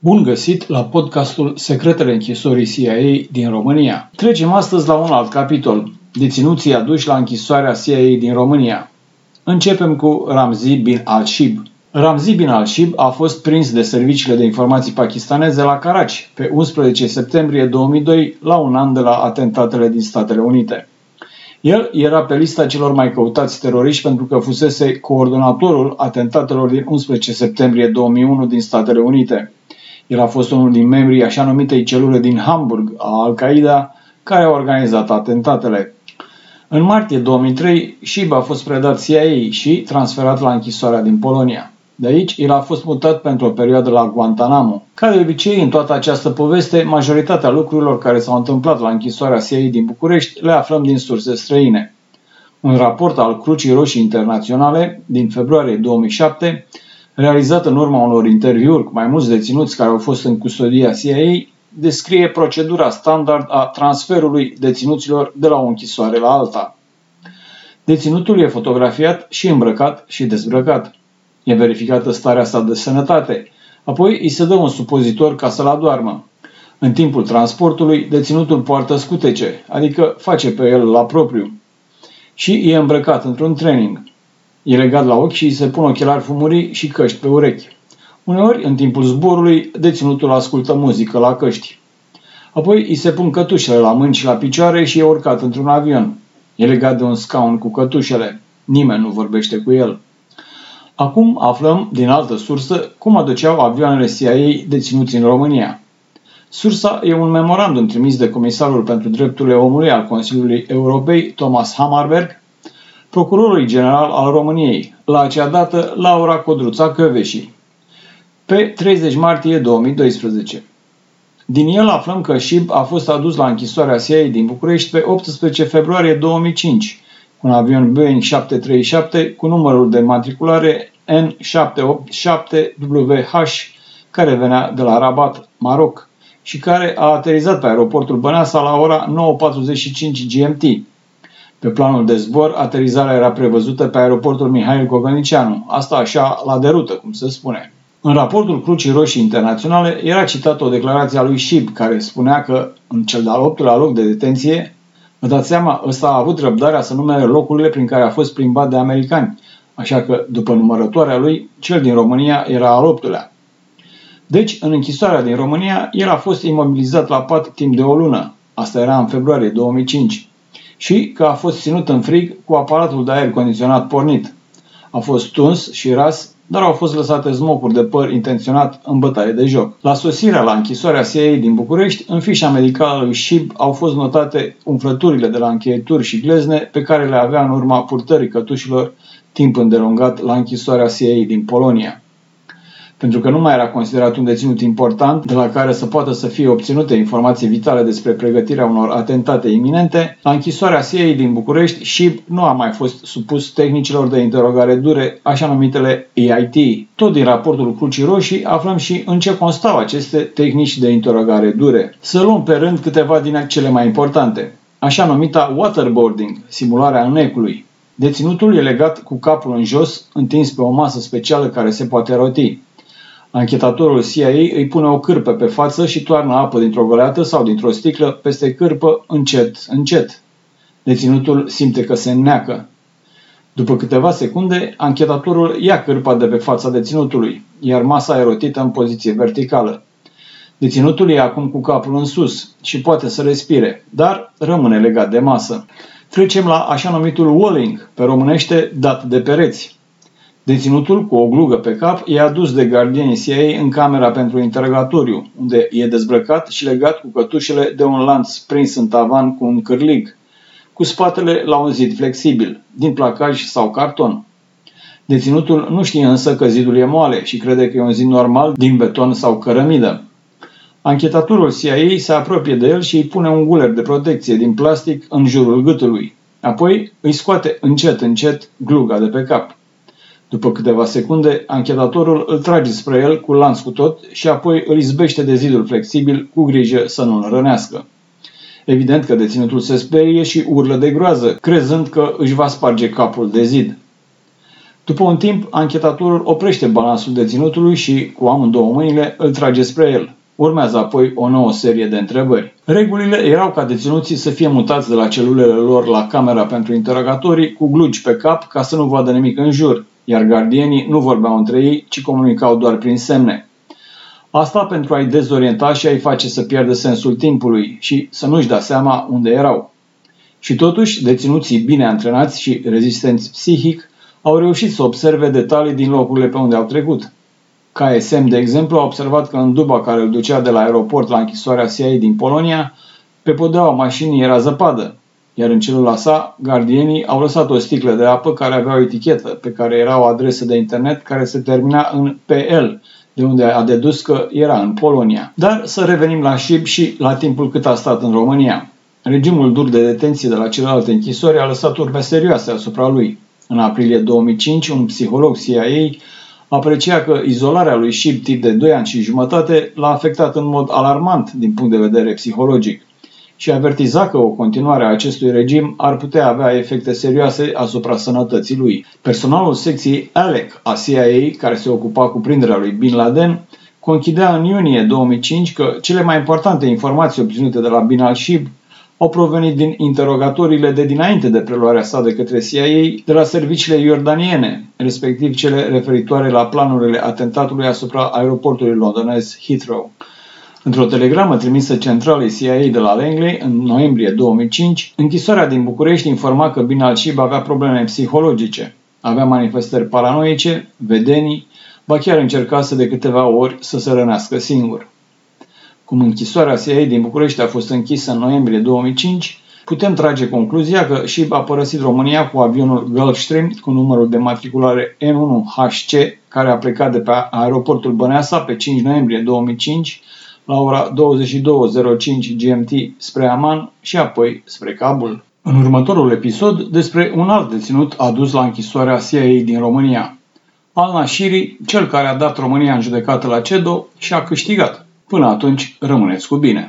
Bun găsit la podcastul Secretele închisorii CIA din România. Trecem astăzi la un alt capitol, deținuții aduși la închisoarea CIA din România. Începem cu Ramzi bin al-Shib. Ramzi bin al-Shib a fost prins de serviciile de informații pakistaneze la Karachi pe 11 septembrie 2002, la un an de la atentatele din Statele Unite. El era pe lista celor mai căutați teroriști pentru că fusese coordonatorul atentatelor din 11 septembrie 2001 din Statele Unite. El a fost unul din membrii așa numitei celule din Hamburg a Al-Qaeda care a organizat atentatele. În martie 2003, Shib a fost predat CIA și transferat la închisoarea din Polonia. De aici, el a fost mutat pentru o perioadă la Guantanamo. Ca de obicei, în toată această poveste, majoritatea lucrurilor care s-au întâmplat la închisoarea CIA din București le aflăm din surse străine. Un raport al Crucii Roșii Internaționale din februarie 2007, realizat în urma unor interviuri cu mai mulți deținuți care au fost în custodia CIA, descrie procedura standard a transferului deținuților de la o închisoare la alta. Deținutul e fotografiat și îmbrăcat și dezbrăcat. E verificată starea sa de sănătate. Apoi îi se dă un supozitor ca să-l adoarmă. În timpul transportului, deținutul poartă scutece, adică face pe el la propriu. Și e îmbrăcat într-un training. E legat la ochi și îi se pun ochelari fumurii și căști pe urechi. Uneori, în timpul zborului, deținutul ascultă muzică la căști. Apoi îi se pun cătușele la mâini și la picioare și e urcat într-un avion. E legat de un scaun cu cătușele. Nimeni nu vorbește cu el. Acum aflăm din altă sursă cum aduceau avioanele CIA deținuți în România. Sursa e un memorandum trimis de Comisarul pentru Drepturile Omului al Consiliului Europei, Thomas Hammarberg, Procurorului General al României, la acea dată Laura Codruța Căveși, pe 30 martie 2012. Din el aflăm că Shib a fost adus la închisoarea CIA din București pe 18 februarie 2005, cu un avion Boeing 737 cu numărul de matriculare N787WH, care venea de la Rabat, Maroc, și care a aterizat pe aeroportul Băneasa la ora 9.45 GMT. Pe planul de zbor, aterizarea era prevăzută pe aeroportul Mihail Govenicianu, asta așa la derută, cum se spune. În raportul Crucii Roșii Internaționale era citată o declarație a lui Shib, care spunea că, în cel de-al optulea loc de detenție, vă dați seama, ăsta a avut răbdarea să numere locurile prin care a fost plimbat de americani, așa că, după numărătoarea lui, cel din România era al optulea. Deci, în închisoarea din România, el a fost imobilizat la pat timp de o lună, asta era în februarie 2005, și că a fost ținut în frig cu aparatul de aer condiționat pornit. A fost tuns și ras dar au fost lăsate smocuri de păr intenționat în bătaie de joc. La sosirea la închisoarea CIA din București, în fișa medicală lui Shib au fost notate umflăturile de la încheieturi și glezne pe care le avea în urma purtării cătușilor timp îndelungat la închisoarea CIA din Polonia pentru că nu mai era considerat un deținut important de la care să poată să fie obținute informații vitale despre pregătirea unor atentate iminente, la închisoarea CIA din București și nu a mai fost supus tehnicilor de interogare dure, așa numitele EIT. Tot din raportul Crucii Roșii aflăm și în ce constau aceste tehnici de interogare dure. Să luăm pe rând câteva din cele mai importante. Așa numita waterboarding, simularea înnecului. Deținutul e legat cu capul în jos, întins pe o masă specială care se poate roti. Anchetatorul CIA îi pune o cârpă pe față și toarnă apă dintr-o goleată sau dintr-o sticlă peste cârpă încet, încet. Deținutul simte că se înneacă. După câteva secunde, anchetatorul ia cârpa de pe fața deținutului, iar masa e rotită în poziție verticală. Deținutul e acum cu capul în sus și poate să respire, dar rămâne legat de masă. Trecem la așa numitul walling, pe românește dat de pereți. Deținutul cu o glugă pe cap e adus de gardienii CIA în camera pentru interogatoriu, unde e dezbrăcat și legat cu cătușele de un lanț prins în tavan cu un cârlig, cu spatele la un zid flexibil, din placaj sau carton. Deținutul nu știe însă că zidul e moale și crede că e un zid normal din beton sau cărămidă. Anchetatorul CIA se apropie de el și îi pune un guler de protecție din plastic în jurul gâtului. Apoi îi scoate încet, încet gluga de pe cap. După câteva secunde, anchetatorul îl trage spre el cu lanț cu tot și apoi îl izbește de zidul flexibil cu grijă să nu-l rănească. Evident că deținutul se sperie și urlă de groază, crezând că își va sparge capul de zid. După un timp, anchetatorul oprește balansul deținutului și, cu amândouă mâinile, îl trage spre el. Urmează apoi o nouă serie de întrebări. Regulile erau ca deținuții să fie mutați de la celulele lor la camera pentru interogatorii cu glugi pe cap ca să nu vadă nimic în jur, iar gardienii nu vorbeau între ei, ci comunicau doar prin semne. Asta pentru a-i dezorienta și a-i face să pierdă sensul timpului și să nu-și dea seama unde erau. Și totuși, deținuții bine antrenați și rezistenți psihic au reușit să observe detalii din locurile pe unde au trecut. KSM, de exemplu, a observat că în duba care îl ducea de la aeroport la închisoarea CIA din Polonia, pe podeaua mașinii era zăpadă, iar în celula sa, gardienii au lăsat o sticlă de apă care avea o etichetă, pe care era o adresă de internet care se termina în PL, de unde a dedus că era în Polonia. Dar să revenim la Șib și la timpul cât a stat în România. Regimul dur de detenție de la celelalte închisori a lăsat urme serioase asupra lui. În aprilie 2005, un psiholog CIA aprecia că izolarea lui Shib tip de 2 ani și jumătate l-a afectat în mod alarmant din punct de vedere psihologic și avertiza că o continuare a acestui regim ar putea avea efecte serioase asupra sănătății lui. Personalul secției ALEC a CIA, care se ocupa cu prinderea lui Bin Laden, conchidea în iunie 2005 că cele mai importante informații obținute de la Bin al-Shib au provenit din interogatoriile de dinainte de preluarea sa de către CIA de la serviciile iordaniene, respectiv cele referitoare la planurile atentatului asupra aeroportului londonez Heathrow. Într-o telegramă trimisă centralei CIA de la Langley în noiembrie 2005, închisoarea din București informa că Bin al-Shib avea probleme psihologice, avea manifestări paranoice, vedenii, ba chiar încercase de câteva ori să se rănească singur. Cum închisoarea CIA din București a fost închisă în noiembrie 2005, putem trage concluzia că SHIB a părăsit România cu avionul Gulfstream cu numărul de matriculare N1HC, care a plecat de pe aeroportul Băneasa pe 5 noiembrie 2005 la ora 22.05 GMT spre Aman și apoi spre Kabul. În următorul episod despre un alt deținut adus la închisoarea CIA din România. Al Nashiri, cel care a dat România în judecată la CEDO și a câștigat. Până atunci, rămâneți cu bine!